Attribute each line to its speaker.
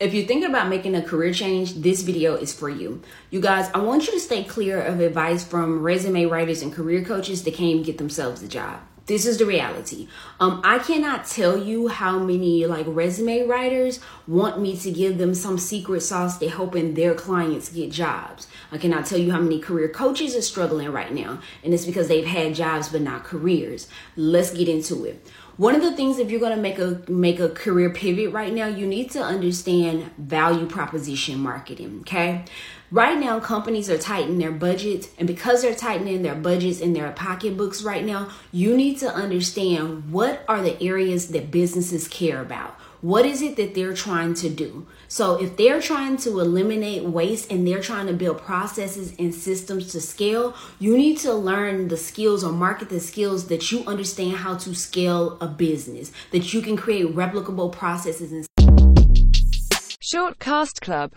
Speaker 1: If you're thinking about making a career change, this video is for you. You guys, I want you to stay clear of advice from resume writers and career coaches that can't get themselves a job. This is the reality. Um, I cannot tell you how many like resume writers want me to give them some secret sauce to helping their clients get jobs. I cannot tell you how many career coaches are struggling right now, and it's because they've had jobs but not careers. Let's get into it. One of the things if you're going to make a make a career pivot right now, you need to understand value proposition marketing, okay? Right now companies are tightening their budgets and because they're tightening their budgets and their pocketbooks right now, you need to understand what are the areas that businesses care about what is it that they're trying to do? So, if they're trying to eliminate waste and they're trying to build processes and systems to scale, you need to learn the skills or market the skills that you understand how to scale a business, that you can create replicable processes and
Speaker 2: Shortcast Club